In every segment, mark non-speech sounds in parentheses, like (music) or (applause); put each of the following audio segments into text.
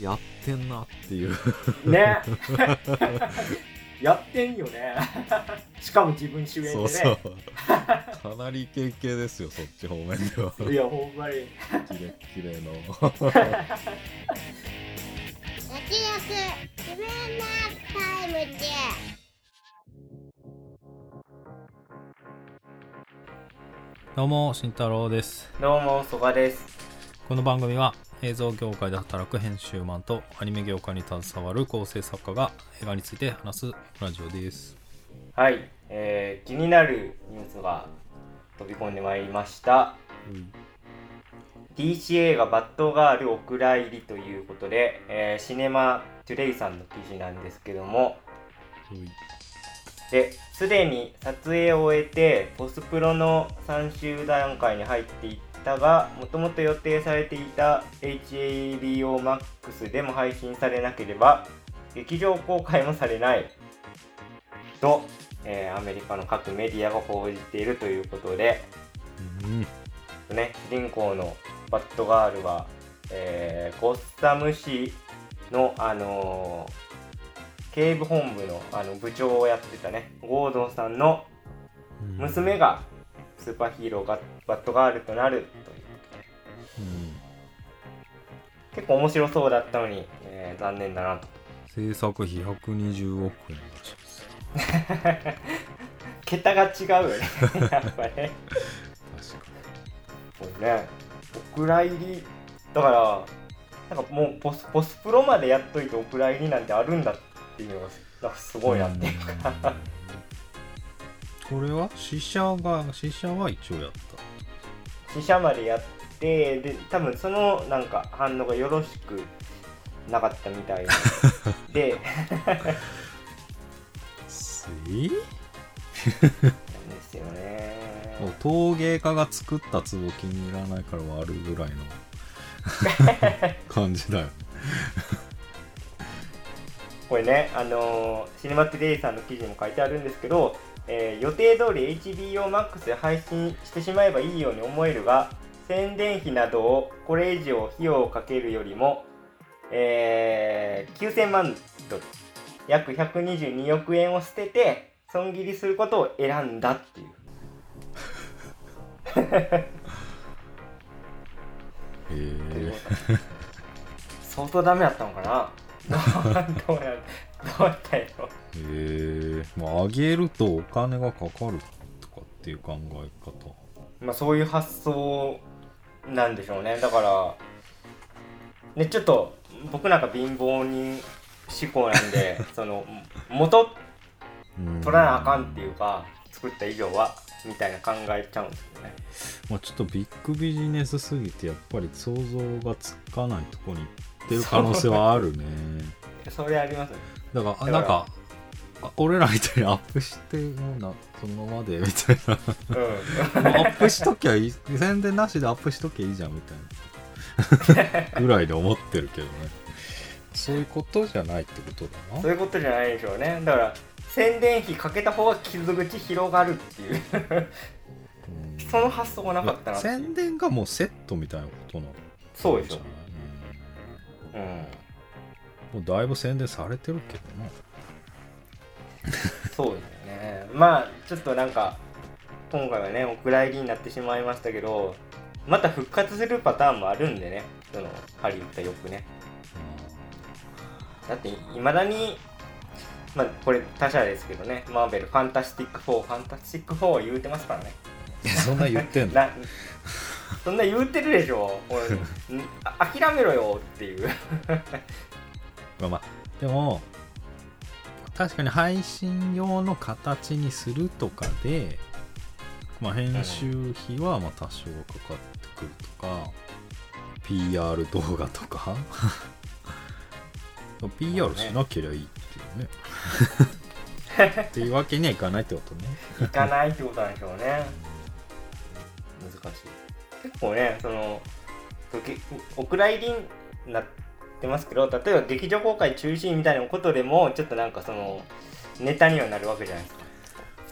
やってんなっていう。ね。(laughs) やってんよね。(laughs) しかも自分主演でね。そうそう。かなりイケイケですよそっち方面では。いやほんまに。キレッキレの。焼き焼自分のタイムでどうも慎太郎です。どうも曽我です。この番組は映像業界で働く編集マンとアニメ業界に携わる構成作家が映画について話すラジオです。はい、えー、気になるニュースが飛び込んでまいりました、DC 映画「バッドガールお蔵入り」ということで、えーシネマトゥデイさんの記事なんですけども。ですでに撮影を終えてポスプロの3週段階に入っていったがもともと予定されていた HABOMAX でも配信されなければ劇場公開もされない。と、えーアメリカの各メディアが報じているということで、うん。ね、主人公のバッドガールは、えーゴッサム市の、あのー警部本部のあの部長をやってたねゴードンさんの娘がスーパーヒーローがバッドガールとなるといううん結構面白そうだったのに、えー残念だなと。制作費120億円。らしいです桁が違うよねやっぱね。確かこれねお蔵入りだからなんかもうポスポスプロまでやっといてお蔵入りなんてあるんだっていうのがすごいなっていうかこれは？死者が死者は一応やった。死者までやってで多分そのなんか反応がよろしくなかったみたい (laughs) で。えなんですよね。陶芸家が作った壺気に入らないから割るぐらいの (laughs) 感じだよね。これねあのーシネマトゥデイさんの記事にも書いてあるんですけど、えー予定通り HBOMAX で配信してしまえばいいように思えるが宣伝費などをこれ以上費用をかけるよりも、えー9000万ドル約122億円を捨てて損切りすることを選んだっていう。へえ。相当ダメだったのかな？どうやどうやどうやったんやろへえまあ上げるとお金がかかるとかっていう考え方。まあそういう発想なんでしょうね。だからねちょっと僕なんか貧乏人思考なんで (laughs) その元うん。取らなあかんっていうか作った以上はみたいな考えちゃうんですよね。まあちょっとビッグビジネスすぎてやっぱり想像がつかないとこに行ってる可能性はあるね。それありますね。だからあからなんかあ俺らみたいにアップしてもうなそのままでみたいな。アップしときゃいい宣伝なしでアップしときゃいいじゃんみたいな。(laughs) ぐらいで思ってるけどね。そういうことじゃないってことだな。そういうことじゃないでしょうね。だから宣伝費かけた方が傷口広がるっていう。うん。その発想がなかったな宣伝がもうセットみたいなことなの？そうでしょ。うんうん。もうだいぶ宣伝されてるけどな (laughs) そうですよね。まあちょっとなんか今回はねお蔵入りになってしまいましたけどまた復活するパターンもあるんでねそのハリウッドよくね。だっていまだにまあこれ他社ですけどねマーベルファンタスティック4ファンタスティック4は言うてますからね。うんそんな言ってんの？なそんな言うてるでしょ (laughs) 諦めろよっていう。まあまあ。でも確かに配信用の形にするとかで、まあ、編集費はまあ多少かかってくるとか、PR 動画とか。(laughs) PR しなけりゃいいっていうね。(laughs) っていうわけにはいかないってことね。いかないってことなんでしょうね。難しい。結構ねそのげお蔵入りになってますけど例えば劇場公開中止みたいなことでもちょっとなんかそのネタにはなるわけじゃないですか。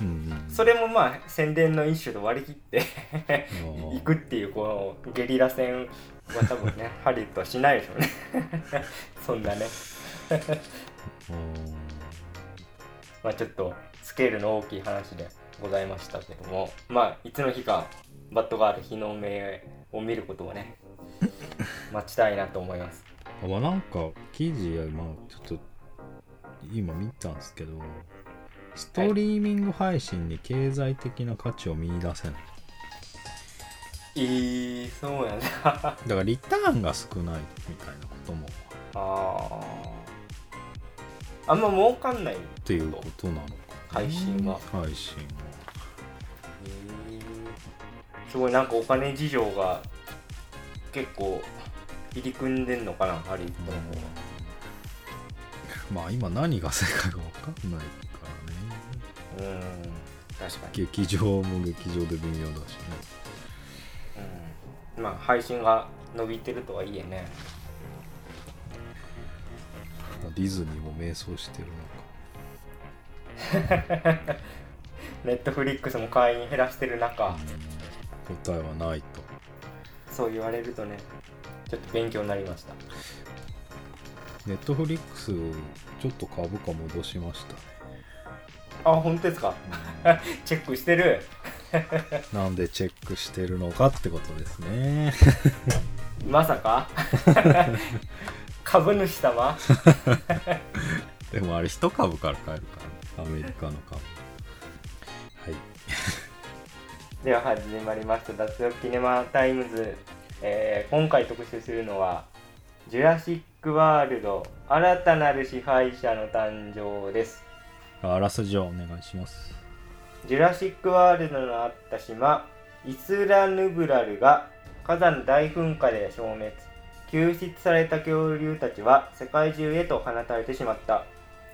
うんうんそれもまあ宣伝の一種と割り切ってい (laughs) くっていうこのゲリラ戦は多分ね (laughs) ハリウッドはしないでしょうね。(laughs) そんなね。うんまあちょっとスケールの大きい話でございましたけどもまあいつの日かバットガール日の目を見ることをね待ちたいなと思います。まあなんか記事やまあちょっと今見たんですけどストリーミング配信に経済的な価値を見出せない、えー、そうやな。あだからリターンが少ないみたいなことも。ああんま儲かんない。っていうことなのかな。配信は。配信は。すごいなんかお金事情が結構入り組んでんのかなハリウッドの方は。まあ今何が正解か分かんないからね。うん確かに、劇場も劇場で微妙だしね。うん、まあ配信が伸びてるとはいえね。まあディズニーも迷走してる (laughs) ネットフリックスも会員減らしてる中、のか、うん、答えはないと。そう言われるとねちょっと勉強になりました。ネットフリックスちょっと株価戻しましたね、あ本当ですか？チェックしてる？うんなんでチェックしてるのかってことですね。まさか？株主様？でもあれ一株から買えるからね。アメリカの株。はい。では始まりました。脱力キネマタイムズ、えー今回特集するのは「ジュラシック・ワールド新たなる支配者の誕生」です。あらすじをお願いします。ジュラシック・ワールドのあった島イスラ・ヌブラルが火山大噴火で消滅。救出された恐竜たちは世界中へと放たれてしまった。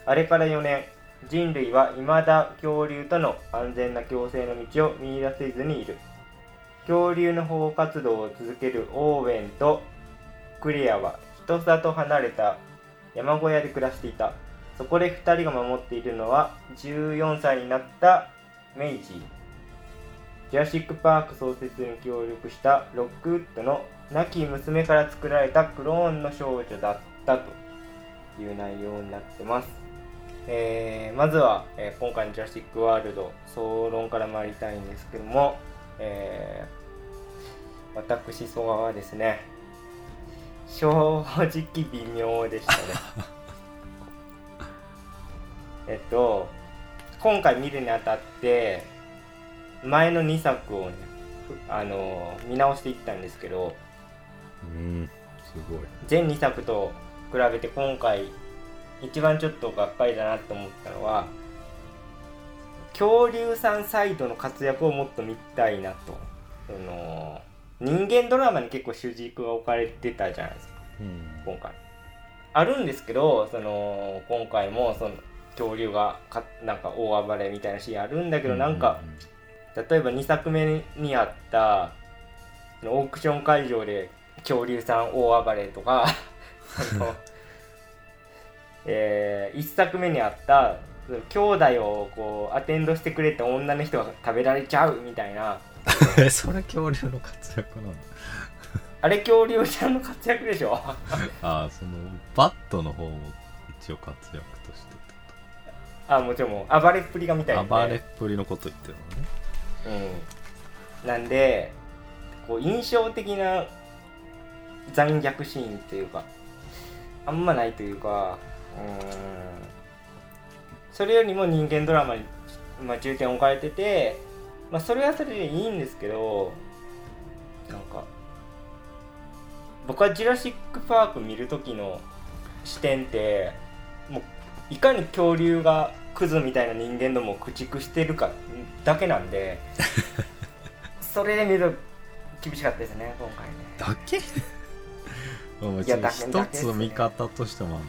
あれから4年人類は未だ恐竜との安全な共生の道を見出せずにいる恐竜の保護活動を続けるオーウェンとクレアは人里離れた山小屋で暮らしていた。そこで2人が守っているのは14歳になったメイジー。ジュラシック・パーク創設に協力したロックウッドの亡き娘から作られたクローンの少女だったという内容になってます、えーまずは、えー今回のジュラシック・ワールド総論から参りたいんですけども、え私曽我はですね。正直微妙でしたね。(laughs) えっと今回見るにあたって前の2作をねふあの見直していったんですけどうんすごい。全2作と比べて今回一番ちょっとがっかりだなと思ったのは恐竜さんサイドの活躍をもっと見たいなと。その人間ドラマに結構主軸が置かれてたじゃないですか。うん。今回。あるんですけどその今回もその恐竜がかなんか大暴れみたいなシーンあるんだけどなんか、例えば2作目にあったオークション会場で恐竜さん大暴れとか (laughs) その、え1作目にあった兄弟をこうアテンドしてくれた女の人が食べられちゃうみたいなえ (laughs) それ。恐竜の活躍なんだ。あれ恐竜ちゃんの活躍でしょ？(laughs) ああそのバットの方も一応活躍としてってあもちろん暴れっぷりが見たいんでこと暴れっぷりのこと言ってるのね。うん、なんでこう印象的な残虐シーンっていうかあんまないというかうん。それよりも人間ドラマに、まあ、重点を置かれてて、まあ、それはそれでいいんですけどなんか僕は「ジュラシック・パーク」見る時の視点ってもういかに恐竜がクズみたいな人間どもを駆逐してるかだけなんで (laughs) それで見ると厳しかったですね今回ね。だけ？(laughs) いや一つ見方としてもある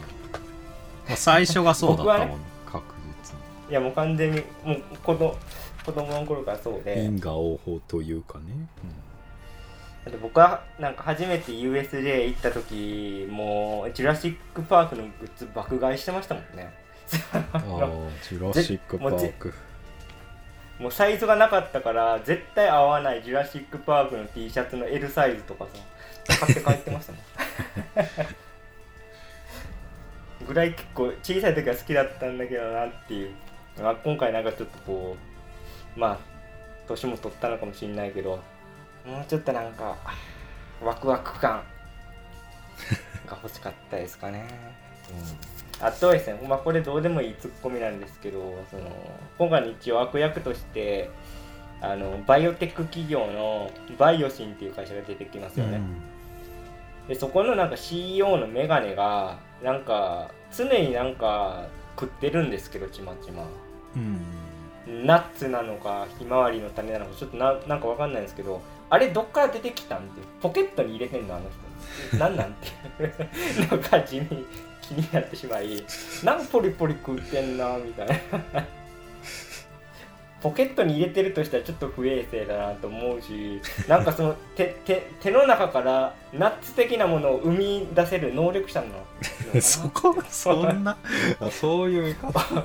ま。あ最初がそうだったもん、僕確実いやもう完全にもう子供子供の頃からそうにで。因果応報というかね、だって僕はなんか初めて USJ 行った時もうジュラシック・パークのグッズ爆買いしてましたもんね。ああジュラシック・パーク。(laughs) もうサイズがなかったから絶対合わないジュラシック・パークの T シャツの L サイズとかさ買って帰ってましたもん。(laughs) ぐらい結構小さい時は好きだったんだけどなっていう、まあ、今回なんかちょっとこうまあ年も取ったのかもしれないけどもうちょっとなんかワクワク感 (laughs) が欲しかったですかね、うん、あとはですね、まあ、これどうでもいいツッコミなんですけどその今回の一応悪役としてあのバイオテック企業のバイオシンっていう会社が出てきますよね、でそこのなんか CEO のメガネがなんか常になんか食ってるんですけどちまちま。うんナッツなのかひまわりの種なのかちょっとななんかわかんないんですけどあれどっから出てきたんってポケットに入れてんのあの人。なんなんていう。(laughs) のが地味に気になってしまいなんかポリポリ食ってんなみたいな。ポケットに入れてるとしたらちょっと不衛生だなと思うしなんかその手手手の中からナッツ的なものを生み出せる能力者なのかな。(laughs) そこそんな (laughs) あそういう言い方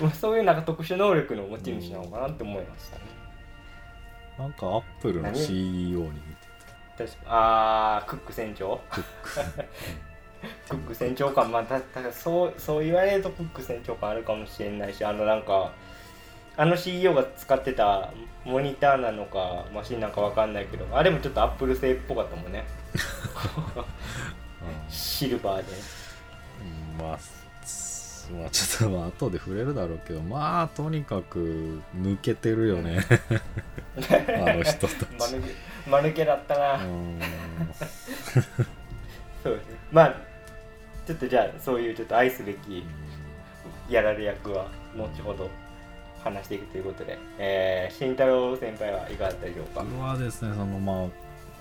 まあそういうなんか特殊能力の持ち主なのかなって思いましたね。なんかアップルの何？CEO に似て確か。あークック船長？たクック。ック船長感まあたただそうそう言われるとクック船長感あるかもしれないしあのなんかあの CEO が使ってたモニターなのかマシンなんかわかんないけどあれもちょっとアップル製っぽかったもんね。(laughs) (laughs) シルバーで。うんまあすまあちょっとまあ後で触れるだろうけどまあとにかく抜けてるよね。(laughs) あの人たち。間抜けだったな、うん。そうです。ねまあちょっとじゃあそういうちょっと愛すべきやられ役は後ほど話していくということで、えー、慎太郎先輩はいかがだったでしょうか？僕はですねそのまあ、ま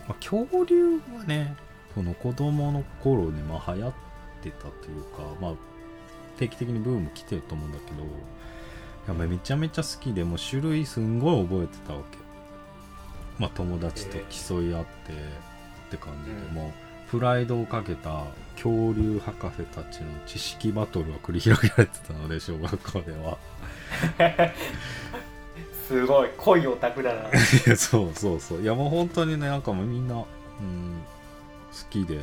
あ、恐竜はねその子供の頃にまあ流行ってたというかまあ定期的にブーム来てると思うんだけどやめちゃめちゃ好きでもう種類すんごい覚えてたわけ。まあ友達と競い合ってって感じで、うん。もうプライドをかけた恐竜博士たちの知識バトルが繰り広げられてたので小学校では。(laughs) すごい。濃いオタクだな。い (laughs) やそうそうそう。いやもう本当にねなんかもうみんな、うん、好きで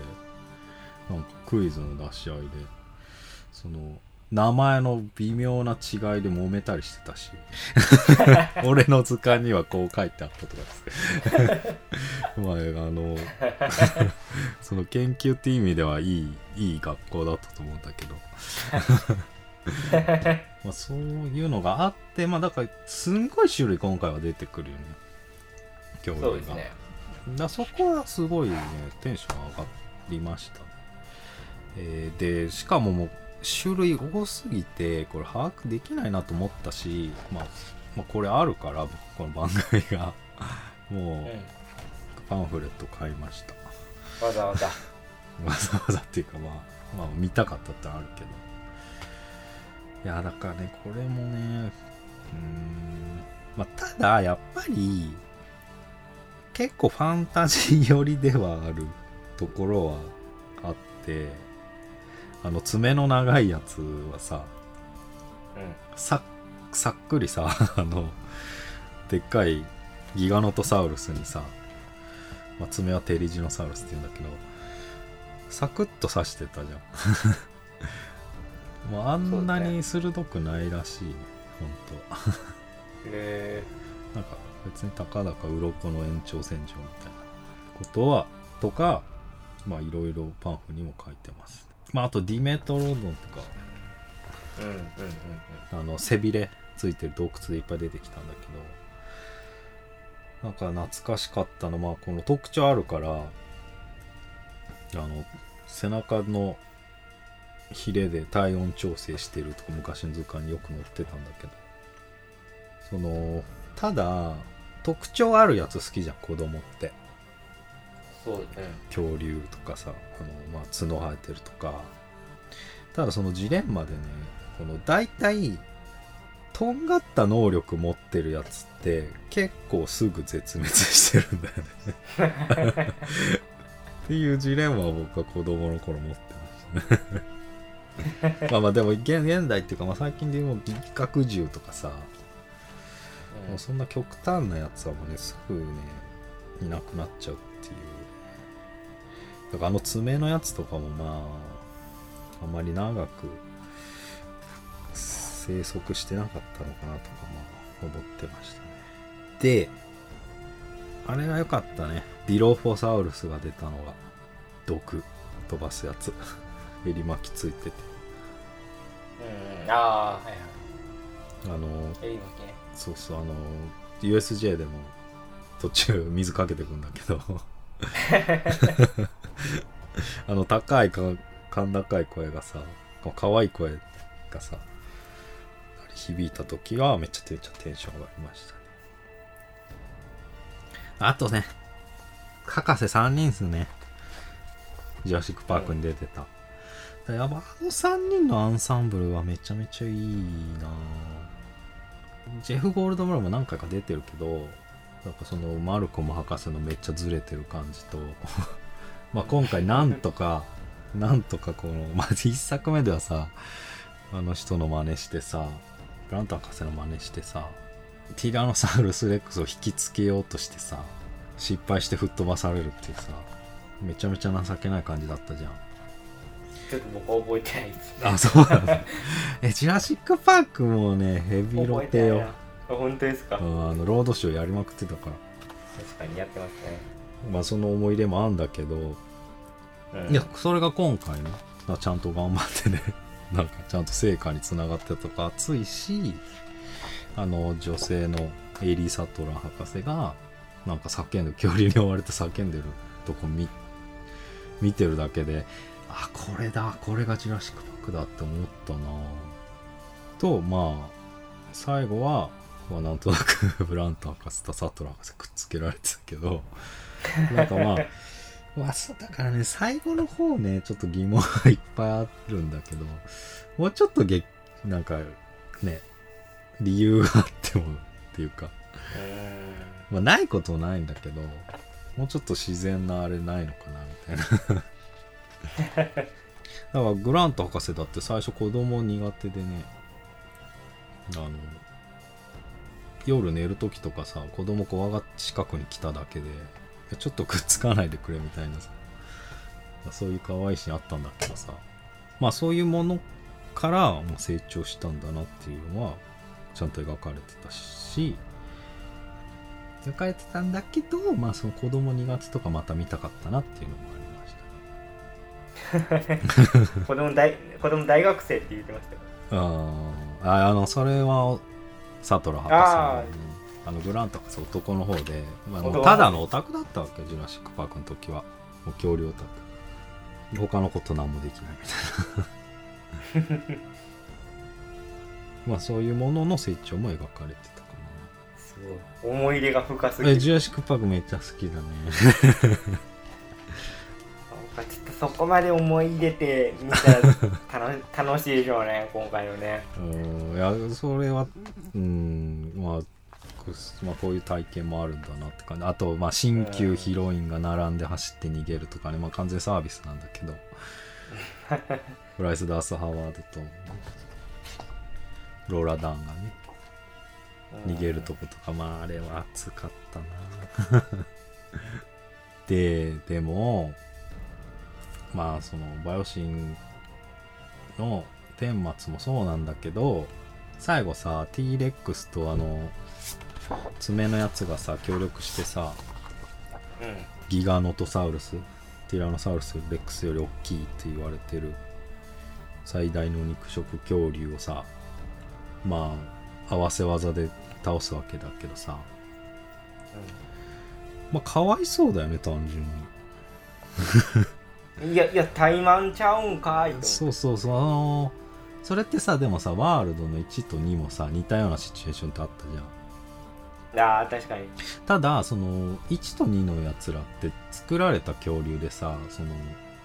なんかクイズの出し合いでその名前の微妙な違いで揉めたりしてたし。(laughs) 俺の図鑑にはこう書いてあったとかです。(laughs) まああの (laughs) その研究っていう意味ではいいいい学校だったと思うんだけど。まあそういうのがあってまあだからすんごい種類今回は出てくるよね。恐竜が。そね。だそこはすごいねテンション上がりました。ね、えーでしかももう種類多すぎてこれ把握できないなと思ったし、まあ、まあこれあるからこの番組が。(laughs) もううパンフレット買いました。ん、わざわざ。(laughs) わざわざっていうかまあまあ見たかったってあるけど。いやだからねこれもねうーんまあただやっぱり結構ファンタジー寄りではあるところはあってあの爪の長いやつはさうささっくりさ (laughs) あのでっかいギガノトサウルスにさ、まあ、爪はテリジノサウルスって言うんだけどサクッと刺してたじゃん。(laughs) もうあんなに鋭くないらしいねほんと。はんへなんか別にたかだか鱗の延長線上みたいなことはとかまあいろいろパンフにも書いてますまああとディメトロドンとか。えうんうんうん。あの背びれついてる洞窟でいっぱい出てきたんだけど。なんか懐かしかったの。まあこの特徴あるからあの背中のヒレで体温調整してるとか昔の図鑑によく載ってたんだけど。そのただ特徴あるやつ好きじゃん子供ってそうね。恐竜とかさあの、まあ、角生えてるとか。ただそのジレンマでねこの大体とんがった能力持ってるやつって結構すぐ絶滅してるんだよね。っていうジレンマを僕は子供の頃持ってましたね。(laughs) まあまあでも現現代っていうか、まあ、最近でも一角獣とかさ、もうそんな極端なやつはもうねすぐねいなくなっちゃうっていうだからあの爪のやつとかもまああまり長く生息してなかったのかなとかまあ思ってましたね。であれが良かったね。ディロフォサウルスが出たのが毒。飛ばすやつ。(laughs) 襟巻きついてて。うん。ああはいはい。あの襟巻きね。そうそうあの USJ でも途中水かけてくんだけど (laughs) あの高いか甲高い声がさ可愛い声がさ響いた時はめっちゃテンション上がりましたね。あとね博士3人っすね。ジュラシック・パークに出てた、やばあの3人のアンサンブルはめちゃめちゃいいな。ジェフ・ゴールドブラも何回か出てるけどやっぱそのマルコム博士のめっちゃずれてる感じと (laughs) まあ今回なんとかなんとかこのまず1作目ではさあの人の真似してさグラント博士の真似してさティラノサウルスレックスを引きつけようとしてさ失敗して吹っ飛ばされるっていうさめちゃめちゃ情けない感じだったじゃん。ちょっと僕は覚えてないですあそうだ。えジュラシック・パークもねヘビロテよ本当ですか？うんあのロードショーやりまくってたから。確かにやってますね。まあその思い出もあんだけど、うん。いやそれが今回ねちゃんと頑張ってね (laughs) なんかちゃんと成果につながってとか熱いしあの女性のエイリー・サトラン博士がなんか叫んで恐竜に追われて叫んでるとこ見見てるだけであこれだこれがジュラシック・パークだって思ったなとまあ最後は、まあ、なんとなくブラント博士とサトラン博士くっつけられてたけど (laughs) なんかまあまあ、だからね、最後の方ね、ちょっと疑問がいっぱいあるんだけど、もうちょっとげ、なんか、ね、理由があってもっていうか、うんまあ、ないことないんだけど、もうちょっと自然なあれないのかな、みたいな。(laughs) だから、グラント博士だって最初子供苦手でね、あの、夜寝る時とかさ、子供怖がって近くに来ただけで、やちょっとくっつかないでくれみたいなさそういう可愛いシーンあったんだけどさまあそういうものからもう成長したんだなっていうのはちゃんと描かれてたし描かれてたんだけどまあその子供苦手とかまた見たかったなっていうのもありました。(laughs) 子供大子供大学生って言ってましたよ。あーああのそれはサトラ博士ああのグラント博士男の方で、まあ、ただのオタクだったわけジュラシック・パークの時はもう恐竜オタク他のこと何もできないみたいな。(laughs) まあそういうものの成長も描かれてたかすごい。思い入れが深すぎてジュラシック・パークめっちゃ好きだね (laughs) なんかちょっとそこまで思い入れて見たら (laughs) 楽楽しいでしょうね今回のね。うんいやそれはうんまあこまあ、こういう体験もあるんだなって感じ。あと、まあ、新旧ヒロインが並んで走って逃げるとかね、まあ、完全サービスなんだけど。(laughs) ブライス・ダース・ハワードとローラ・ダーンがね逃げるとことかまああれは熱かったな。(laughs) ででもまあそのバイオシンの顛末もそうなんだけど最後さ T レックスとあの爪のやつがさ協力してさうん。ギガノトサウルスティラノサウルスレックスより大きいって言われてる最大の肉食恐竜をさまあ合わせ技で倒すわけだけどさ。まあかわいそうだよね単純にいやいや怠慢ちゃうんかいそうそうそうあのそれってさでもさワールドの1と2もさ似たようなシチュエーションってあったじゃん。あー確かに。ただその1と2のやつらって作られた恐竜でさその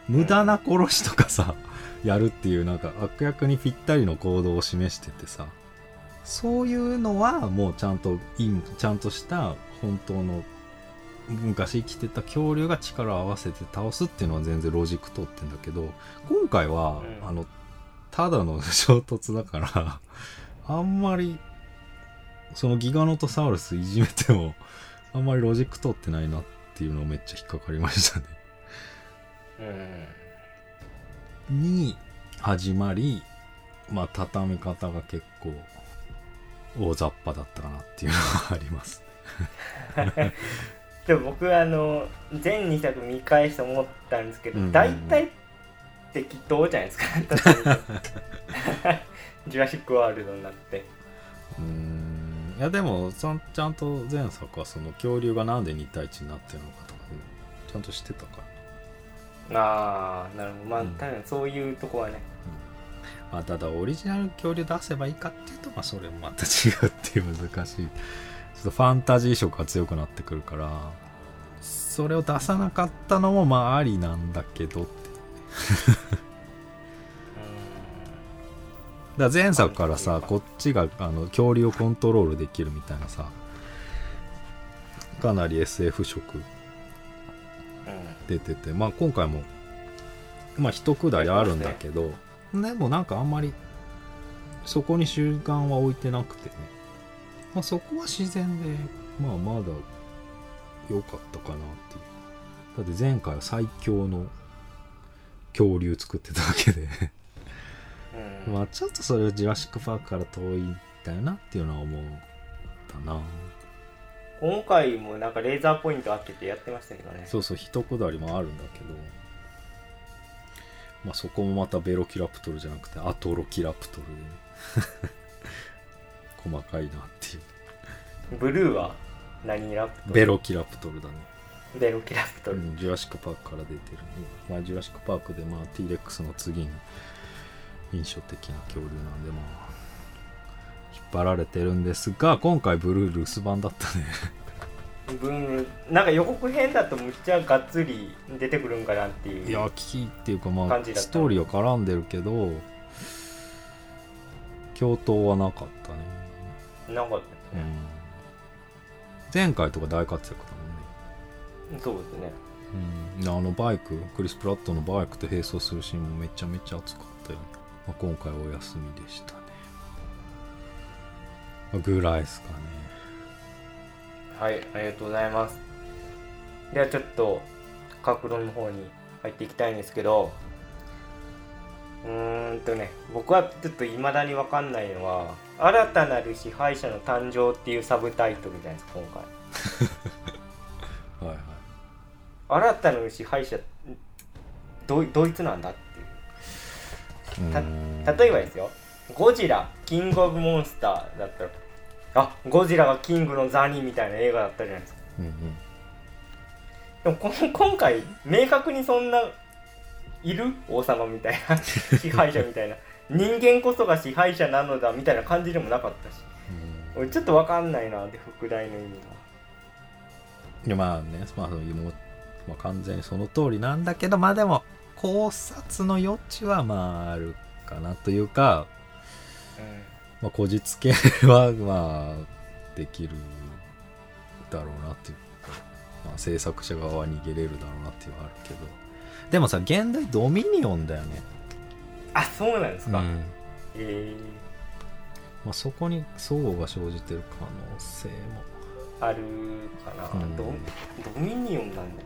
無駄な殺しとかさ、(laughs) やるっていうなんか悪役にぴったりの行動を示しててさそういうのはもうちゃんといいちゃんとした本当の昔生きてた恐竜が力を合わせて倒すっていうのは全然ロジック通ってんだけど今回は、うん。あのただの衝突だから (laughs) あんまりそのギガノトサウルスいじめても (laughs) あんまりロジック通ってないなっていうのをめっちゃ引っかかりましたね。うん。に始まりまあ畳み方が結構大雑把だったかなっていうのはあります (laughs) でも僕あの全2作見返して思ったんですけど、うん。うんうん大体適当じゃないですか。(laughs) ジュラシック・ワールドになって。うーん。いやでもそんちゃんと前作はその恐竜がなんで2対1になってるのかとか、ちゃんと知ってたか。らああなるほど。まあ、うん。確かにそういうとこはね。まあ、ただオリジナル恐竜出せばいいかっていうとまあそれもまた違うっていう難しいちょっとファンタジー色が強くなってくるから。それを出さなかったのもまあありなんだけどって。だ前作からさこっちがあの恐竜をコントロールできるみたいなさかなり SF 色。うん。出てて。まあ今回もまあ一くだりあるんだけど。でもなんかあんまりそこに習慣は置いてなくてね、まあ、そこは自然で。まあまだ良かったかなっていう。だって前回は最強の恐竜作ってたわけで。うん。まあちょっとそれはジュラシック・パークから遠いんだよなっていうのは思ったな。今回もなんかレーザーポイント当ててやってましたけどね。そうそう一くだりもあるんだけど。まあそこもまたベロキラプトルじゃなくてアトロキラプトルで。ね細かいなっていう。ブルーは何ラプトル？ベロキラプトルだね、ベロキラプトル、うん、ジュラシック・パークから出てる、まあ、ジュラシック・パークでまあ T レックスの次に印象的な恐竜なんでまあ引っ張られてるんですが今回ブルー留守番だったね。ブンなんか予告編だとむっちゃがっつり出てくるんかなっていういや危機っていうかまあストーリーは絡んでるけど共闘はなかったねなんか、うん。前回とか大活躍だもんね。そうですね。うん、あのバイククリス・プラットのバイクと並走するシーンもめちゃめちゃ熱かったよ。ね、まあ、今回お休みでしたね、まあぐらいですかね。はいありがとうございます。ではちょっと格論の方に入っていきたいんですけどうーんとね僕はちょっと未だに分かんないのは「新たなる支配者の誕生」っていうサブタイトルじゃないですか今回。はいはい。新たなる支配者どいどいつなんだっていう。うた例えばですよ。ゴジラキングオブモンスターだったらあゴジラがキングの座にみたいな映画だったじゃないですか。うんうん。でもこの今回明確にそんないる？王様みたいな (laughs) 支配者みたいな人間こそが支配者なのだみたいな感じでもなかったし。うん。俺ちょっと分かんないなって副題の意味がいやまあね、まあ、もうまあ、完全にその通りなんだけどまあでも考察の余地はまああるかなというか、まあ、こじつけはまあできるだろうなっていうか、まあ、制作者側は逃げれるだろうなっていうのはあるけど。でもさ現代ドミニオンだよね、あそうなんですか、うん。えまあ、そこに相互が生じてる可能性も。ー、あるかな、うん。ドドミニオンなんだ。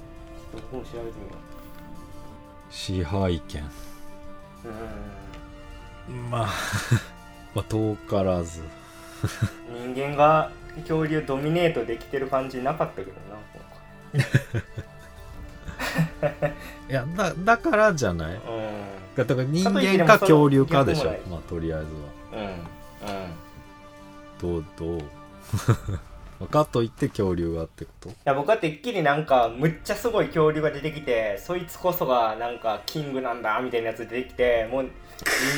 僕も調べてみよ支配権。ううん。まあ (laughs) まあ遠からず。人間が恐竜ドミネートできてる感じなかったけどな (laughs) いやだだからじゃない？今回だから人間か恐竜かでしょ。まあとりあえずは。うんうん。どうどう？(laughs) かといって恐竜がってこと？や僕はてっきりなんかむっちゃすごい恐竜が出てきてそいつこそがなんかキングなんだみたいなやつ出てきてもう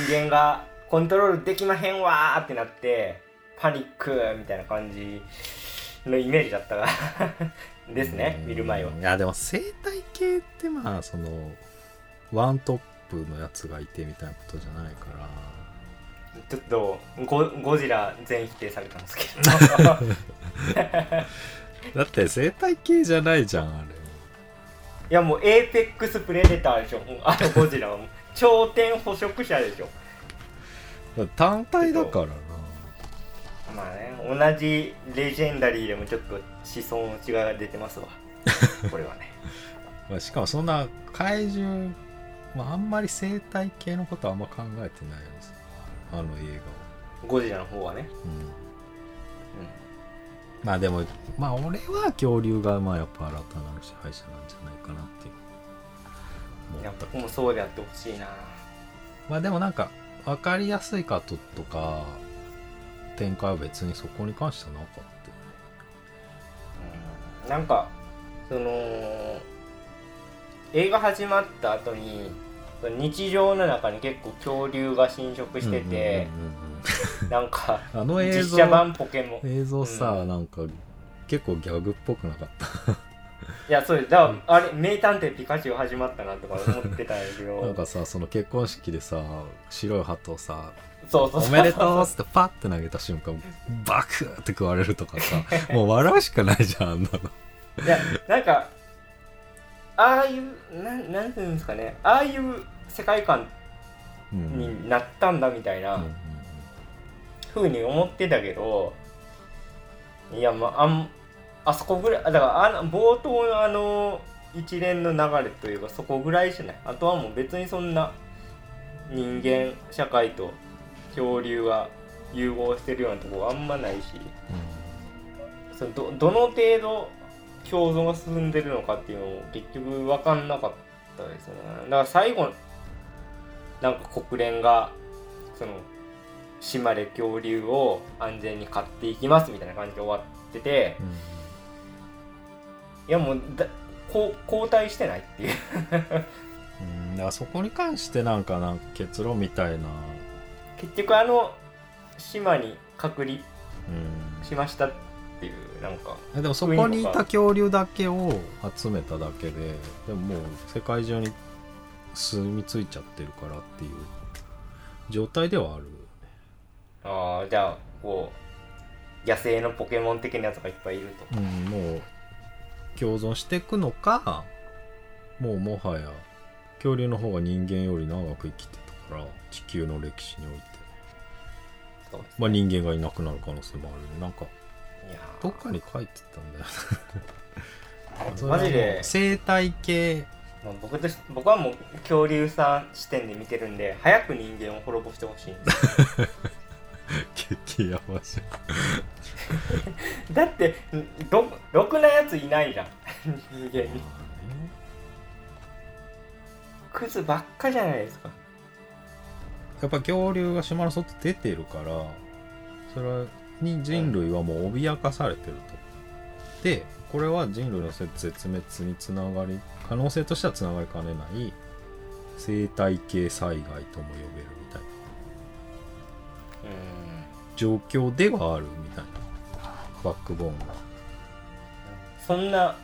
人間がコントロールできまへんわーってなってパニックみたいな感じのイメージだったから。(laughs) ですね見る前は。いやでも生態系ってまあそのワントップのやつがいてみたいなことじゃないから。ちょっとゴゴジラ全否定されたんですけど。(laughs) だって生態系じゃないじゃんあれ。いやもうエーペックスプレデターでしょ。あのゴジラはもう。頂点捕食者でしょ。単体だからな。まあね同じレジェンダリーでもちょっと思想の違いが出てますわ。これはね。(laughs) まあしかもそんな怪獣、まあ、あんまり生態系のことはあんま考えてないです。あの映ゴジラの方はね、画を、うん。まあでもまあ俺は恐竜がまあやっぱ新たなる支配者なんじゃないかなっていううん、やっぱ僕もそうであってほしいな。まあでもなんか分かりやすいかととか展開は別にそこに関してはなかったよね。うん。なんかその映画始まった後に日常の中に結構恐竜が侵食してて、うんうんうんうんなんか (laughs) あの映像実写版ポケモン。映像さ、うん。なんか結構ギャグっぽくなかった。(laughs) いやそうです。だから、あれ名探偵ピカチュウ始まったなとか思ってたんですけど。(laughs) なんかさその結婚式でさ白い鳩をさ「そうそう。おめでとう」っつってパッて投げた瞬間バクーって食われるとかさもう笑うしかないじゃんあんなの。いやなんかああいうなんなんていうんですかね。ああいう世界観うん。になったんだみたいなふうに思ってたけどいやまああんあそこぐらいだからあの冒頭のあの一連の流れというかそこぐらいじゃない？あとはもう別にそんな人間社会と恐竜が融合してるようなとこあんまないしそのどどの程度共存が進んでるのかっていうのも結局分かんなかったですよね。だから最後なんか国連がその島で恐竜を安全に飼っていきますみたいな感じで終わっててうん。いやもうだこう交代してないっていう。うんだからそこに関してなんかなんか結論みたいな、結局あの島に隔離うん。しました。ってなんかえでもそこにいた恐竜だけを集めただけででももう世界中に住み着いちゃってるからっていう状態ではあるああじゃあこう野生のポケモン的なやつがいっぱいいると。うん、もう共存していくのかもうもはや恐竜の方が人間より長く生きてたから地球の歴史において、まあ、人間がいなくなる可能性もあるね。なんかどっかに書いてたんだよ (laughs) マジで。生態系。もう僕とし僕はもう恐竜さん視点で見てるんで早く人間を滅ぼしてほしい。んです激ヤバじゃん。(laughs) だってんろろくなやついないじゃん。(laughs) 人間に。クズばっかじゃないですか。やっぱ恐竜が島の外出てるからそれに人類はもう脅かされてると。でこれは人類の絶滅につながり可能性としてはつながりかねない生態系災害とも呼べるみたいな。うん。状況ではあるみたいな。バックボーンが。そんな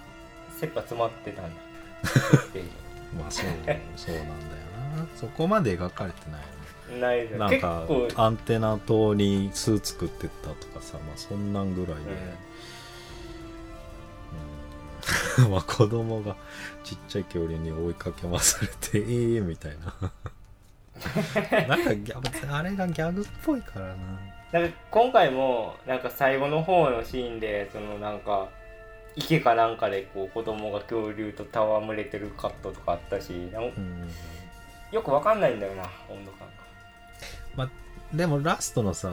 切羽詰まってたんだ。(laughs) (laughs) まあそうそうなんだよな。そこまで描かれてないよねないなんかアンテナ塔に巣作ってったとかさまあそんなんぐらいで、うん。(laughs) まあ子供がちっちゃい恐竜に追いかけ回されてええみたいな。(laughs) なんかギャ別にあれがギャグっぽいからな。なんか今回もなんか最後の方のシーンでそのなんか池かなんかでこう子供が恐竜と戯れてるカットとかあったしうん。よくわかんないんだよな温度感がでもラストのさ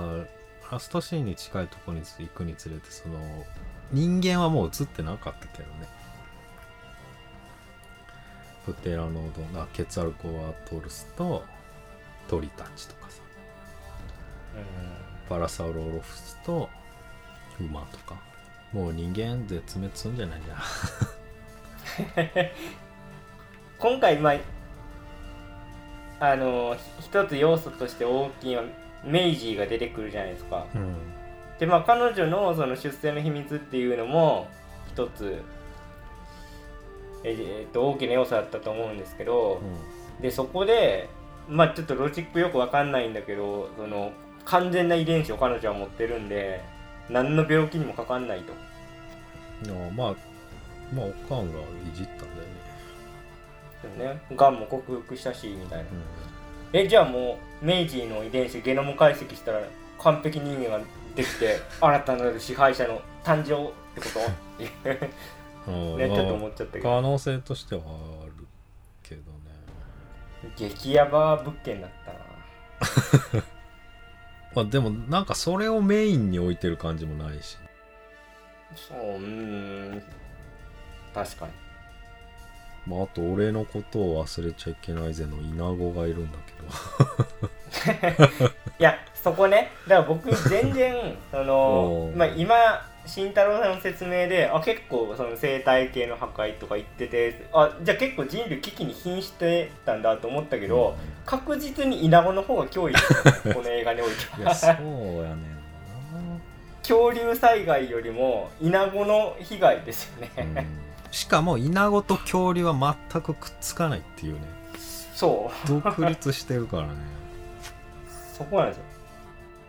ラストシーンに近いところに行くにつれてその人間はもう映ってなかったけどね。プテラノドンあケツァルコアトルスと鳥たちとかさ。パラサウロロフスと馬とか。もう人間絶滅するんじゃないじゃ (laughs) 今回まああのひ一つ要素として大きいのはメイジーが出てくるじゃないですか。うん。でまあ彼女のその出生の秘密っていうのも一つええっと大きな要素だったと思うんですけど、でそこでまあちょっとロジックよくわかんないんだけどその完全な遺伝子を彼女は持ってるんで何の病気にもかかんないと。いやまあまあおかんがいじったんだよね、でもね。がんも克服したしみたいな。うえじゃあもうメイジーの遺伝子ゲノム解析したら完璧人間ができて (laughs) 新たなる支配者の誕生ってこと？(laughs) ねちょっと思っちゃったけど。可能性としてはあるけどね。激ヤバ物件だったな。(laughs) まあでもなんかそれをメインに置いてる感じもないし。そううーん。確かにまああと俺のことを忘れちゃいけないぜのイナゴがいるんだけど。(laughs) いやそこね。だから僕全然その (laughs) まあ今慎太郎さんの説明であ結構その生態系の破壊とか言っててあじゃあ結構人類危機に瀕してたんだと思ったけど、確実にイナゴの方が脅威この映画においては。いやそうやねんな。恐竜災害よりもイナゴの被害ですよね、うんしかもイナゴと恐竜は全くくっつかないっていうね。そう。独立してるからね。(laughs) そこなんですよ。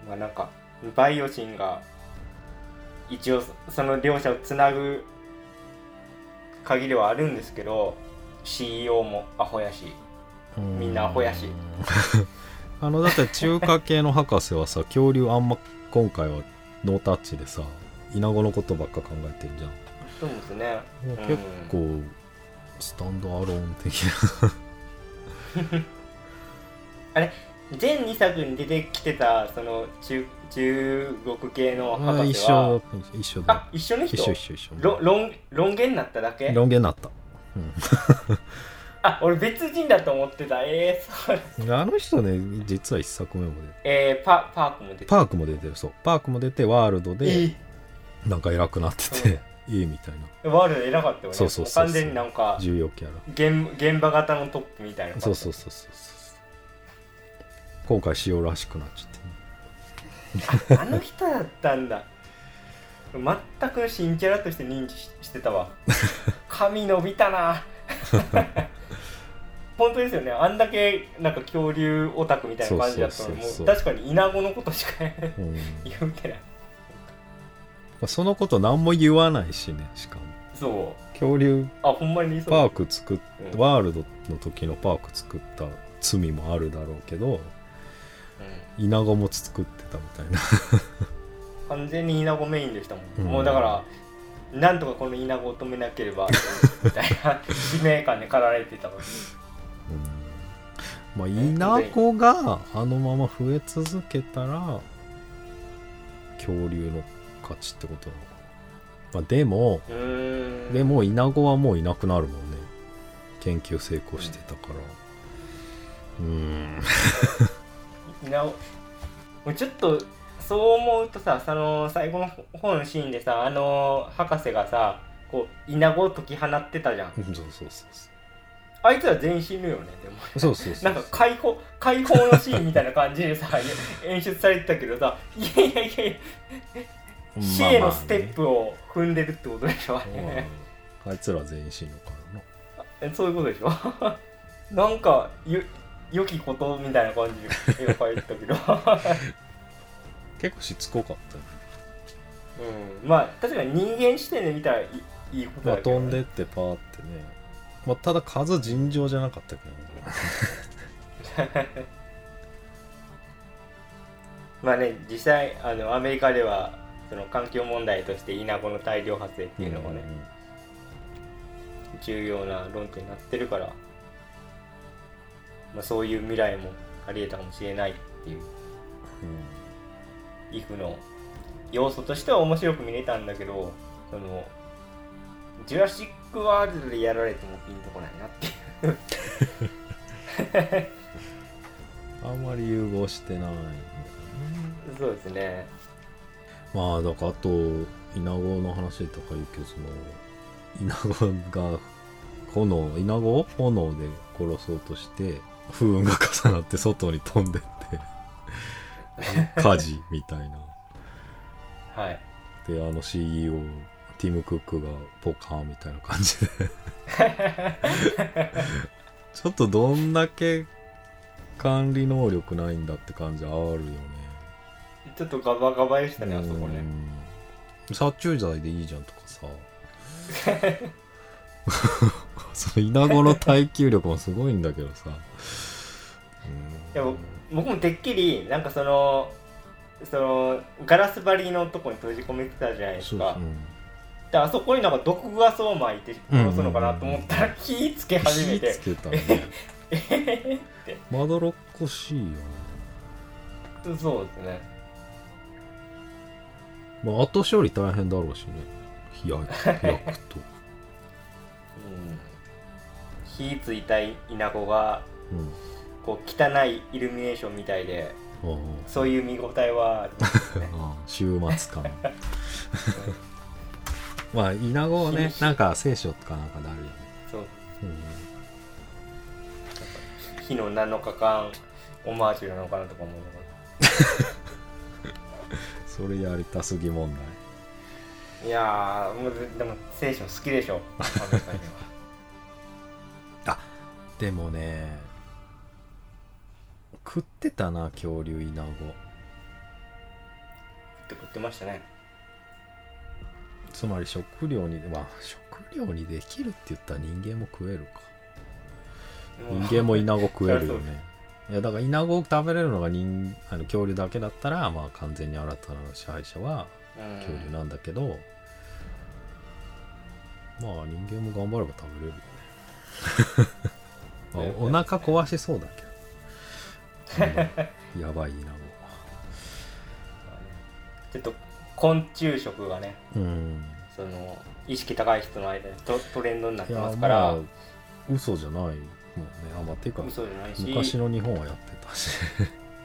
まあなんかバイオシンが一応その両者をつなぐ限りはあるんですけど CEO もアホやしみんなアホやし。(laughs) あのだって中華系の博士はさ恐竜あんま今回はノータッチでさイナゴのことばっか考えてるじゃんそうですね。もううん。結構スタンドアローン的全2 (laughs) 作に出てきてたそな中中国系のな博士は？一緒。一緒だあ一緒の人？一緒一緒一緒。ロロンロン毛になっただけ？ロン毛になった、(laughs) あ俺別人だと思ってた。えー、そう。うん、あの人ね実は一作目も出て。えー、パパークも出てパークも出てるそう。パークも出てワールドでえなんか偉くなってていい。みたい。なワールド偉かったよねそうそうそうそう完全になんか重要キャラ現現場型のトップみたい。なそうそうそうそうそう今回塩らしくなっちゃってねあの人だったんだ全く新キャラとして認知ししてたわ髪伸びたな本当ですよねあんだけなんか恐竜オタクみたい。な感じだったのもう確かにイナゴのことしか言うてない。そのこと何も言わないしねしかも。そう。恐竜。あほんまにパーク作っうん。ワールドの時のパーク作った罪もあるだろうけどうん。イナゴも作ってたみたいな。完全にイナゴメインでしたもん、うん。もうだからなんとかこのイナゴを止めなければ (laughs) みたいな使命感で駆られてたのに。うん。まあイナゴがあのまま増え続けたら恐竜の勝ちってこと。なのかな、まあ、でもでもイナゴはもういなくなるもんね。研究成功してたから。うん。イナゴもうちょっとそう思うとさその最後の方のシーンでさあの博士がさこうイナゴを解き放ってたじゃん。そうそうそうそう。あいつら全員死ぬよねでも。そうそうそうなんか解放解放のシーンみたいな感じでさ (laughs) 演出されてたけどさいやいやいやいや死へのステップを踏んでるってことでしょ、まあまあね。うん。あいつら全員死ぬからなえそういうことでしょ。(laughs) なんかよ良きことみたいな感じで描いてたけど。(laughs) (laughs) 結構しつこかったようん。まあ確かに人間視点で見たらいいいいことまあ、だけど、ね。飛んでってパーってね、まあ、ただ数尋常じゃなかったけどまあね実際あのアメリカではその環境問題としてイナゴの大量発生っていうのがね、重要な論点になってるから、まあ、そういう未来もありえたかもしれないっていう。イフの要素としては面白く見れたんだけどそのジュラシック・ワールドでやられてもピンとこないなっていう。うん、あんまり融合してない。ねそうですねまあだからあとイナゴの話とか言うけどそのイナゴが炎イナゴを炎で殺そうとして不運が重なって外に飛んでって (laughs) 火事みたいな。はい。であの CEO ティム・クックがポカーンみたいな感じで。(laughs) ちょっとどんだけ管理能力ないんだって感じあるよねちょっとガバガバでしたねあそこね。うん殺虫剤でいいじゃんとかさ。(laughs) そのイナゴの耐久力もすごいんだけどさ、うん。いや僕僕もてっきりなんかそのそのガラス張りのとこに閉じ込めてたじゃないですか。であそこになんか毒ガスを巻いて殺すのかなと思ったら火つけ始めて。火つけたね。(laughs) まどろっこしいよね。そうですねまあ後処理大変だろうしね。火焼焼くと。うん。火ついたイナゴがうん。こう汚いイルミネーションみたいでああ。そういう見応えはありますね週末感。(laughs) まあイナゴね (laughs) なんか聖書とかなんかであるよね、そう。うん、火の7日間オマージュなのかなとか思いながそれやりたすぎ問題。らいやーもうでも聖書好きでしょ。アメリカにはでもね食ってたな恐竜イナゴ。って食ってましたね。つまり食料にまあ食料にできるって言ったら人間も食えるか。人間もイナゴ食えるよね (laughs) いやだからイナゴを食べれるのが人あの恐竜だけだったらまあ完全に新たな支配者はうん。恐竜なんだけど、まあ人間も頑張れば食べれるよね、(laughs) まあ、おお腹壊しそうだけど。うん。やばいイナちょっと昆虫食がねゴうん。その意識高い人の間でトトレンドになってますから、まあ嘘じゃないもんねあまあていうか昔の日本はやってたし、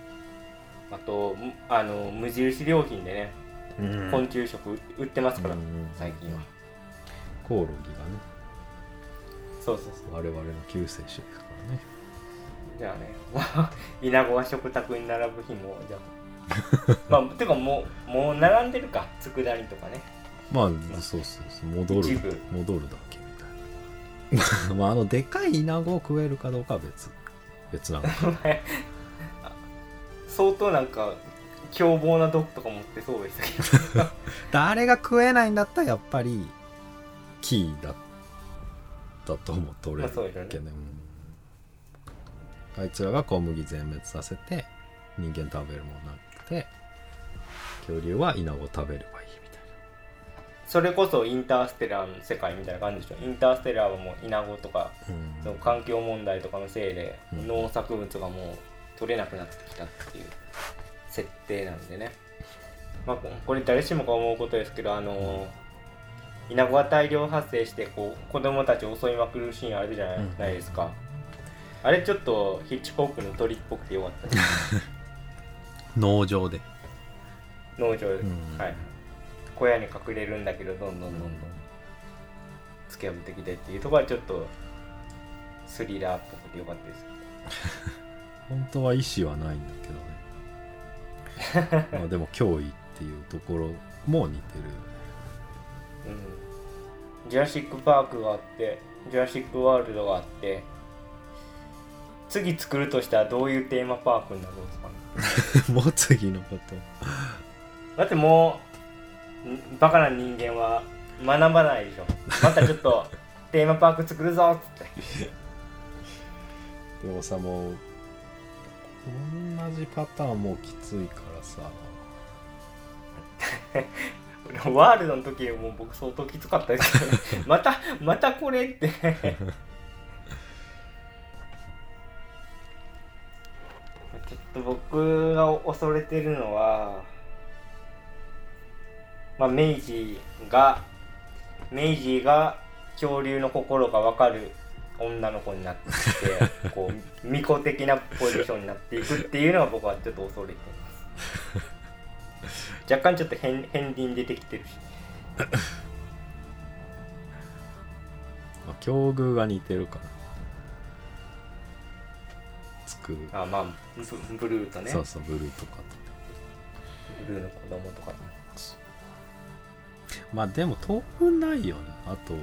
(laughs) あとむあの無印良品でねうん。昆虫食売ってますから、うん最近は。コオロギがね。そうそうそう。我々の救世主ですからね。じゃあねまあイナゴが食卓に並ぶ日もじゃあ。(laughs) まあてかもうもう並んでるか佃煮とかね。まあそうそうそう。戻る戻るだけ (laughs) まああのでかいイナゴを食えるかどうかは別別なの (laughs) 相当なんか凶暴な毒とか持ってそうでしたけど。(laughs) 誰が食えないんだったらやっぱりキーだったと思うと俺まあそうね。けど。ねうん。あいつらが小麦全滅させて人間食べるものなくて恐竜はイナゴを食べればそれこそインターステラーの世界みたいな感じでしょ？インターステラーはもうイナゴとかな、うん。その環境問題とかのせいでうん。農作物がもう取れなくなってきたっていう設定なんでね、まあ、これ誰しもが思うことですけどあのイナゴが大量発生してこう子供たちを襲いまくるシーンあるじゃない,、ですか。あれちょっとヒッチコックの鳥っぽくてよかった。で (laughs) す農場で、農場で、うん。はい小屋に隠れるんだけどどんどんどんどん突き破ってきてっていうところはちょっとスリラーっぽくてよかったです。(laughs) 本当は意思はないんだけどね。(laughs) まあでも脅威っていうところも似てる。うん。ジュラシック・パークがあってジュラシック・ワールドがあって次作るとしたらどういうテーマパークになるんですかね？(laughs) もう次のこと。だってもうんバカな人間は学ばないでしょ。またちょっと (laughs) テーマパーク作るぞっつって。(laughs) でもさもう同じパターンもうきついからさ。(laughs) ワールドの時もう僕相当きつかったです。けど、ね、またまたこれって。ちょっと僕が恐れてるのはまあ明治が明治が恐竜の心が分かる女の子になってきて (laughs) こう巫女的なポジションになっていくっていうのが僕はちょっと恐れています。若干ちょっと変変輪出てきてるし。(laughs) まあ境遇が似てるからつく、あまあブブルーとね。そうそうブルーとかと。ブルーの子供とかまあでも当分ないよねあと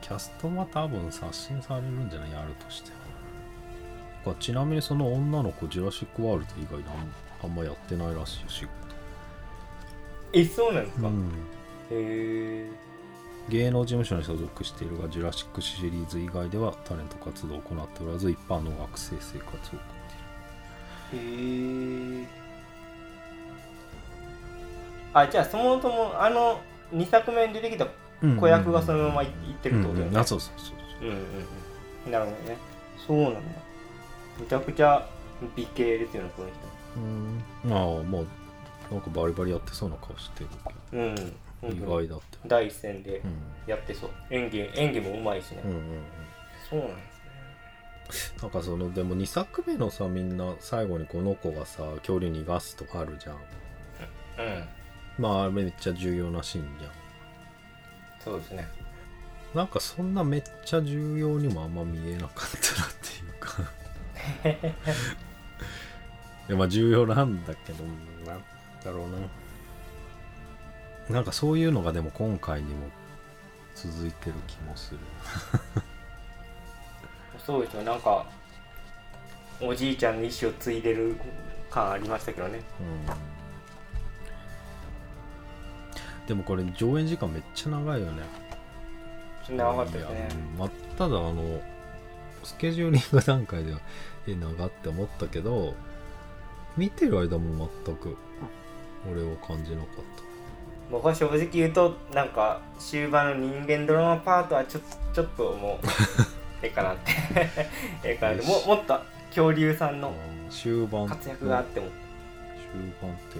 キャストは多分刷新されるんじゃないやるとしてはちなみにその女の子ジュラシック・ワールド以外なんあんまやってないらしいよ仕事えそうなんですか、へうん。え芸能事務所に所属しているがジュラシックシリーズ以外ではタレント活動を行っておらず一般の学生生活を送っているへえあじゃあそもそもあの2作目に出てきたうん子役がそのままいってるってことだよね、うんあそうそうそうう。んうんうん。なるほどね。そうなんだ。めちゃくちゃ美形ですよねこのうん。まあもうなんかバリバリやってそうな顔してる人うんけど意本当に外だって第一線でうん。やってそう。演技演技もうまいしね、うんうんうん。そうなんですね。なんかそのでも2作目のさみんな最後にこの子がさ恐竜逃がすとかあるじゃん。うんまああれめっちゃ重要なシーンじゃん。そうですね。なんかそんなめっちゃ重要にもあんま見えなかったなっていうか。(laughs) いやまあ重要なんだけど。なんだろうな。なんかそういうのがでも今回にも続いてる気もする。そうですよ。なんかおじいちゃんの意思を継いでる感ありましたけどね。うんでもこれ上演時間めっちゃ長いよね。長かったですねまあ、ただあのスケジューリング段階ではえ長って思ったけど見てる間も全く俺は感じなかっ僕は正直言うとなんか終盤の人間ドラマパートはちょちょっともう。ええかなって。(laughs) ええかなって。ももっと恐竜さんたの終盤。活躍があっても。終盤って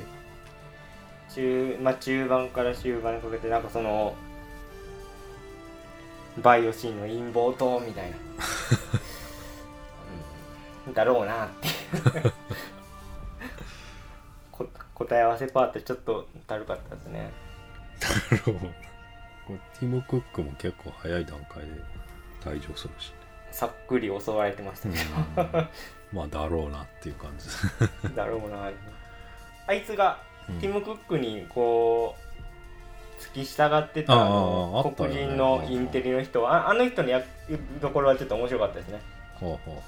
中,、まあ、中盤から終盤にかけてなんかそのバイオシンの陰謀とみたいな、(laughs) うん、だろうなっていう。こ答え合わせパートちょっとだるかったですね。これティム・クックも結構早い段階で退場するし、さっくり襲われてましたねけど、まあだろうなっていう感じ。(laughs) だろうな。あいつがうんティム・クックにこう付き従ってたあの黒人のインテリの人。ああの人の役どころはちょっと面白かったですね。ほうほうほ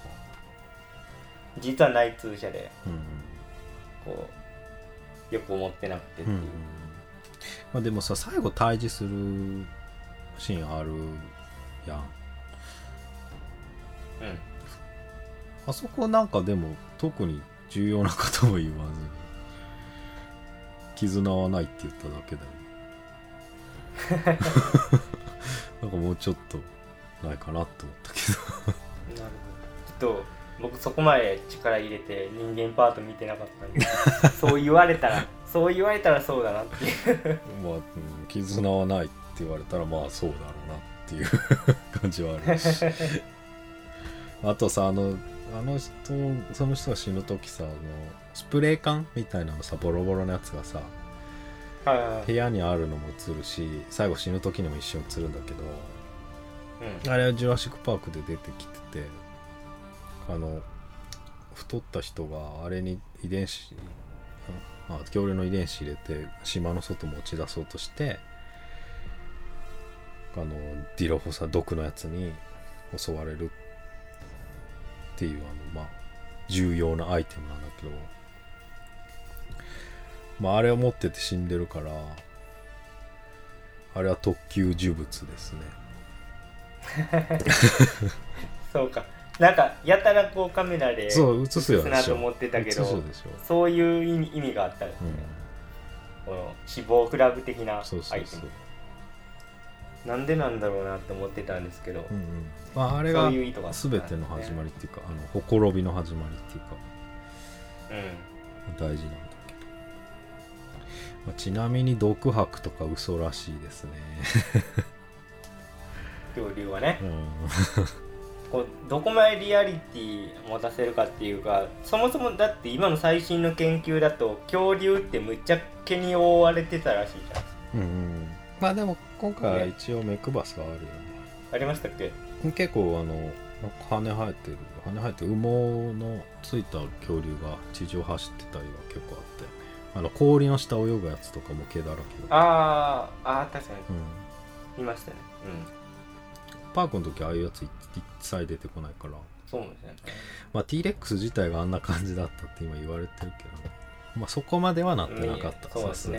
実は内通者でううん。こうよく思ってなくてっていう、まあでもさ最後対峙するシーンあるやん。うん。あそこなんかでも特に重要なことも言わずに絆はないって言っただけだよ。(laughs) なんかもうちょっとないかなって思ったけど。なるほど。ちょっと僕そこまで力入れて人間パート見てなかったんでそう言われたら (laughs) そう言われたらそうだなっていう。まあ、うん絆はないって言われたらまあそうだろうなっていう感じはあるし。(laughs) あとさあのあの人その人が死ぬ時さあのスプレー缶みたいなのさボロボロのやつがさはいはいはい。部屋にあるのも映るし最後死ぬ時にも一瞬映るんだけどうん。あれはジュラシック・パークで出てきててあの太った人があれに遺伝子あ恐竜の遺伝子入れて島の外持ち出そうとしてあのディロフォサ毒のやつに襲われるっていうあのまあ重要なアイテムなんだけどまああれを持ってて死んでるからあれは特級呪物ですね。(laughs) そうか。なんかやたらこうカメラで映すよなと思ってたけどそういう意味意味があったんですね、うん、この死亡フラグ的なアイテム。そうそうそう、なんでなんだろうなって思ってたんですけど、うんうん。まあ、あれが全ての始まりっていうか、あのほころびの始まりっていうかうん。大事なんだけど、まあ、ちなみに毒吐くとか嘘らしいですね、(laughs) 恐竜はね。うん。(laughs) こうどこまでリアリティ持たせるかっていうかそもそもだって今の最新の研究だと恐竜ってむっちゃ毛に覆われてたらしいじゃん。うんうんまあでも今回は一応目配せがあるよね。ありましたっけ？結構あの羽生えてる羽生えてる羽毛のついた恐竜が地上走ってたりは結構あってあの氷の下泳ぐやつとかも毛だらけだあーあー確かうんにいましたねパークの時ああいうやつ一一切出てこないから、うんそうですねまあ、T-REX 自体があんな感じだったって今言われてるけど、まあ、そこまではなってなかったうんそうです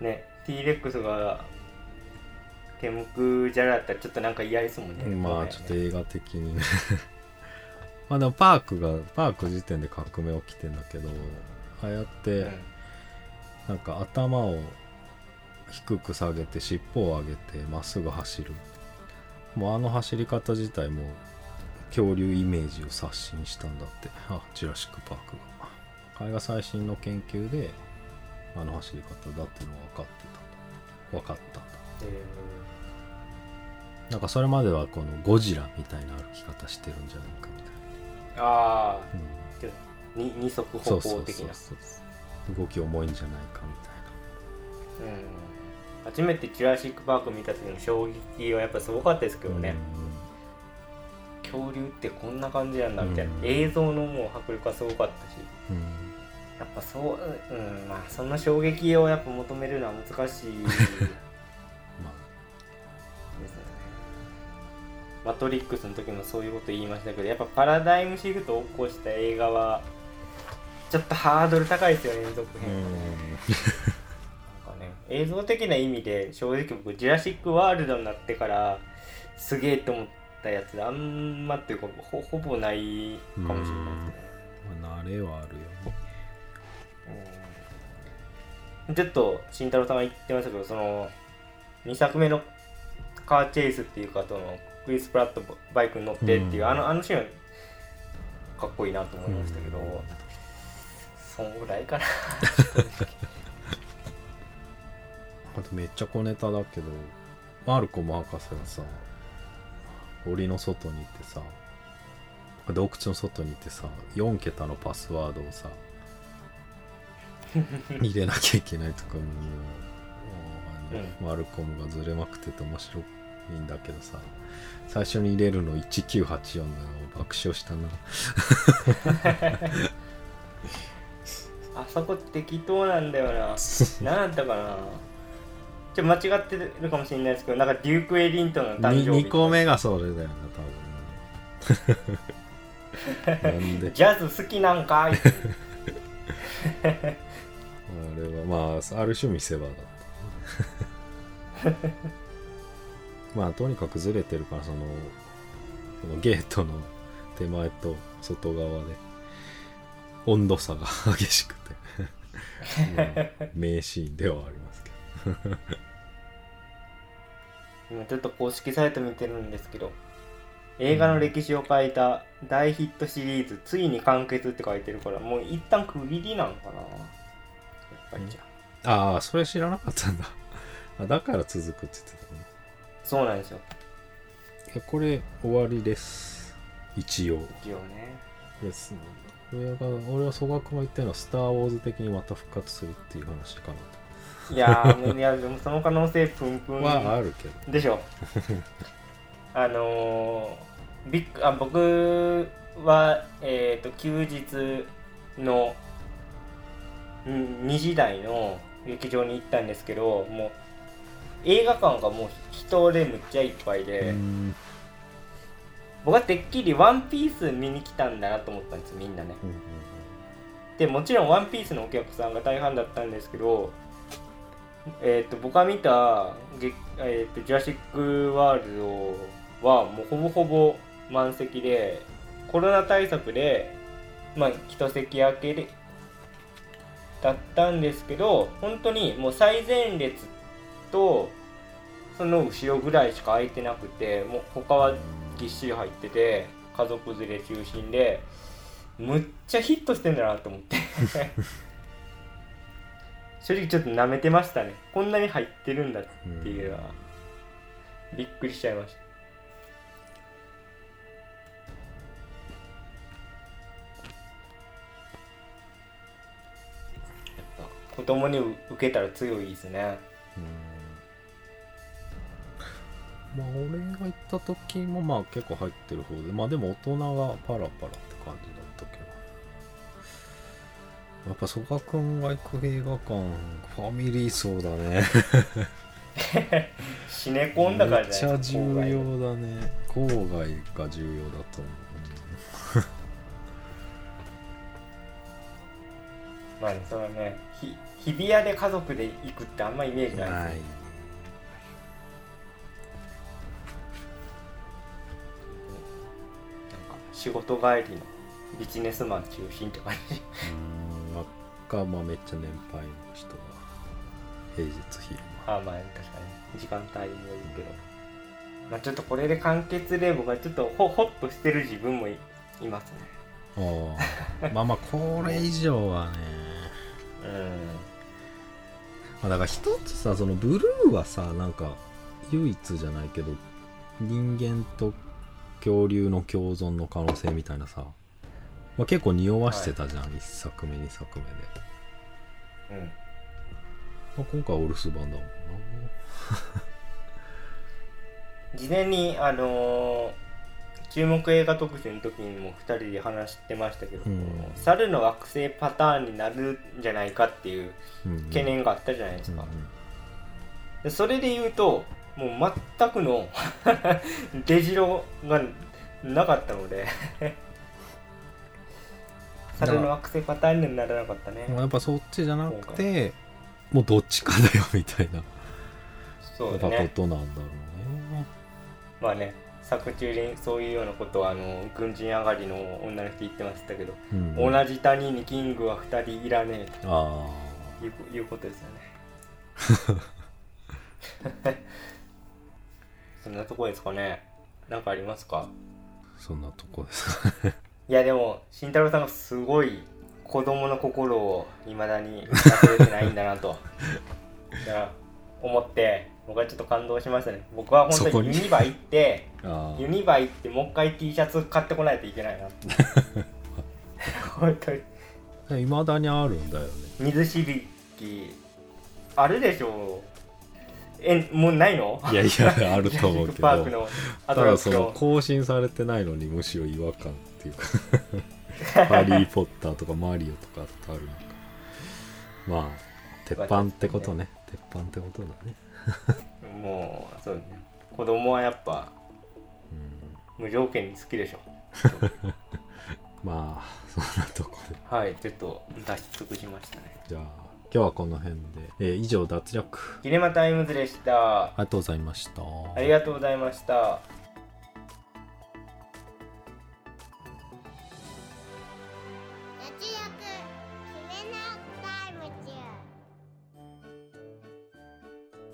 ねさすがに、ね T-REX がケムクジャラだったらちょっとなんか嫌ですもんね。うんまあちょっと映画的にね。(laughs) まあでもパークがパーク時点で革命起きてんだけどああやって、なんか頭を低く下げて尻尾を上げてまっすぐ走る。もうあの走り方自体も恐竜イメージを刷新したんだって。あジュラシック・パークが。あれが最新の研究であの走り方だっていうのが分かってた分かったんだ。えなんかそれまではこのゴジラみたいな歩き方してるんじゃないかみたいー、ああな、ちょっとに二足うん、歩行的な動き重いんじゃないかみたいな。うん。初めてジュラシック・パーク見た時の衝撃はやっぱすごかったですけどね、恐竜ってこんな感じなんだみたいな、うん。映像のもう迫力がすごかったし。うん、うんやっぱそううんまあその衝撃をやっぱ求めるのは難しい。(laughs) ですよね。まマトリックスの時もそういうこと言いましたけどやっぱパラダイムシフトを起こした映画はちょっとハードル高いですよね続あ編、なんかね映像的な意味で正直僕ジュラシック・ワールドになってからすげえと思ったやつあんまっていうかほほぼないかもしれないですね。うん。まあ慣れはあるよねうん。ちょっと慎太郎さんが言ってましたけどその2作目のカーチェイスっていうかそのクリス・プラットバイクに乗ってっていう、うん。あのあのシーンはかっこいいなと思いましたけど、うん。そんぐらいかな。あとめっちゃ小ネタだけどマルコム博士がさ檻の外に行ってさ洞窟の外に行ってさ4桁のパスワードをさ (laughs) 入れなきゃいけないとかももうあのマルコムがずれまくってて面白いんだけどさ。最初に入れるの1984なの爆笑したな。あそこ適当なんだよな。何だったかな。ちょ間違ってるかもしれないですけどなんかデューク・エリントンの誕生日 2, 個目がそれだよな多分。(laughs) なんで。ジャズ好きなんかい (laughs) れはまあある種見せ場だった。(laughs) まあとにかくずれてるからそのこのゲートの手前と外側で温度差が激しくて (laughs) まあ名シーンではありますけど。(laughs) 今ちょっと公式サイト見てるんですけど映画の歴史を変えた大ヒットシリーズ、ついに完結って書いてるからもう一旦区切りなんかなぱりじゃあ、ああそれ知らなかったんだ。(laughs) あだから続くって言ってたね。そうなんですよ。いやこれ終わりです。一応。一応ね。です俺が俺は曽我君が言ったのは「スター・ウォーズ」的にまた復活するっていう話かいやーもういやでもその可能性プンプンなはあるけど。でしょ。(laughs) あのー、ビッグあ僕はえっ、と休日のん2時台の劇場に行ったんですけどもう映画館がもう人でむっちゃいっぱいで、うん。僕はてっきり「ワンピース見に来たんだなと思ったんですみんなね。でもちろん「ワンピースのお客さんが大半だったんですけどえっ、と僕が見たげ、えーと「ジュラシック・ワールド」はもうほぼほぼ満席でコロナ対策でまあ一席空けでだったんですけど本当にもう最前列とその後ろぐらいしか空いてなくてもう他はぎっしり入ってて家族連れ中心でむっちゃヒットしてんだなと思って。(laughs) 正直ちょっと舐めてましたね。こんなに入ってるんだっていうのはびっくりしちゃいました。子供に受けたら強いですね。まあ俺が行った時もまあ結構入ってる方でまあでも大人がパラパラって感じだったけど。やっぱ曽我君が行く映画館ファミリー層だね。シネコンだからめっじゃないですちゃ重要だね。郊外が重要だと思まあねそのねひ日比谷で家族で行くってあんまイメージうないですね。仕事帰りのビジネスマン中心って感じ。うんまあかまあめっちゃ年配の人が平日昼間。あまあ確かに。時間帯によるけど、まあちょっとこれで完結で僕はちょっとホホッとしてる自分もいいますね。ああまあまあこれ以上はねうんまあだから一つさそのブルーはさなんか唯一じゃないけど人間と恐竜の共存の可能性みたいなさ、まあ、結構匂わしてたじゃん、一作目二作目で、うん。まあ、今回はお留守番だもんな。事前にあのー注目映画特集の時にも2人で話してましたけど、うん。猿の惑星パターンになるんじゃないかっていう懸念があったじゃないですか、うんでそれで言うともう全くの (laughs) 出城がなかったので (laughs) 猿の惑星パターンにならなかったね。うん、やっぱそっちじゃなくてもうどっちかだよみたいな。やっぱこそうだねとなんだろうね。まあね作中にそういうようなことはあの軍人上がりの女の人言ってましたけど、うん。同じ谷にキングは2人いらねえあといういうことですよね。(laughs) そんなとこですかね。なんかありますか？あそんなとこですいやでも慎太郎さんがすごい子供の心をいまだに忘れてないんだなと思って僕はちょっと感動しましたね。僕は本当にユニバ行ってあユニバ行ってもう一回 T シャツ買ってこないといけないな。(laughs) 本当に。あいまだにあるんだよね。水しびき。あるでしょう。えもうないの？いやいやあると思うけど。ただその更新されてないのにむしろ違和感っていうか。(laughs) ハリー・ポッターとかマリオとかあるのか。まあ鉄板ってことね。鉄板ってことだね (laughs) もうそうね。子供はやっぱうん無条件に好きでしょ。(laughs) まあそんなとこで。はいちょっと出し尽くしましたね。じゃあ今日はこの辺で、えー以上脱力。キネマタイムズでした。ありがとうございました。ありがとうございました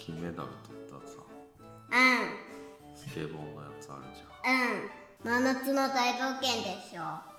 金メダル取ったさうん。スケボーのやつあるじゃん。うん。真夏の大冒険でしょ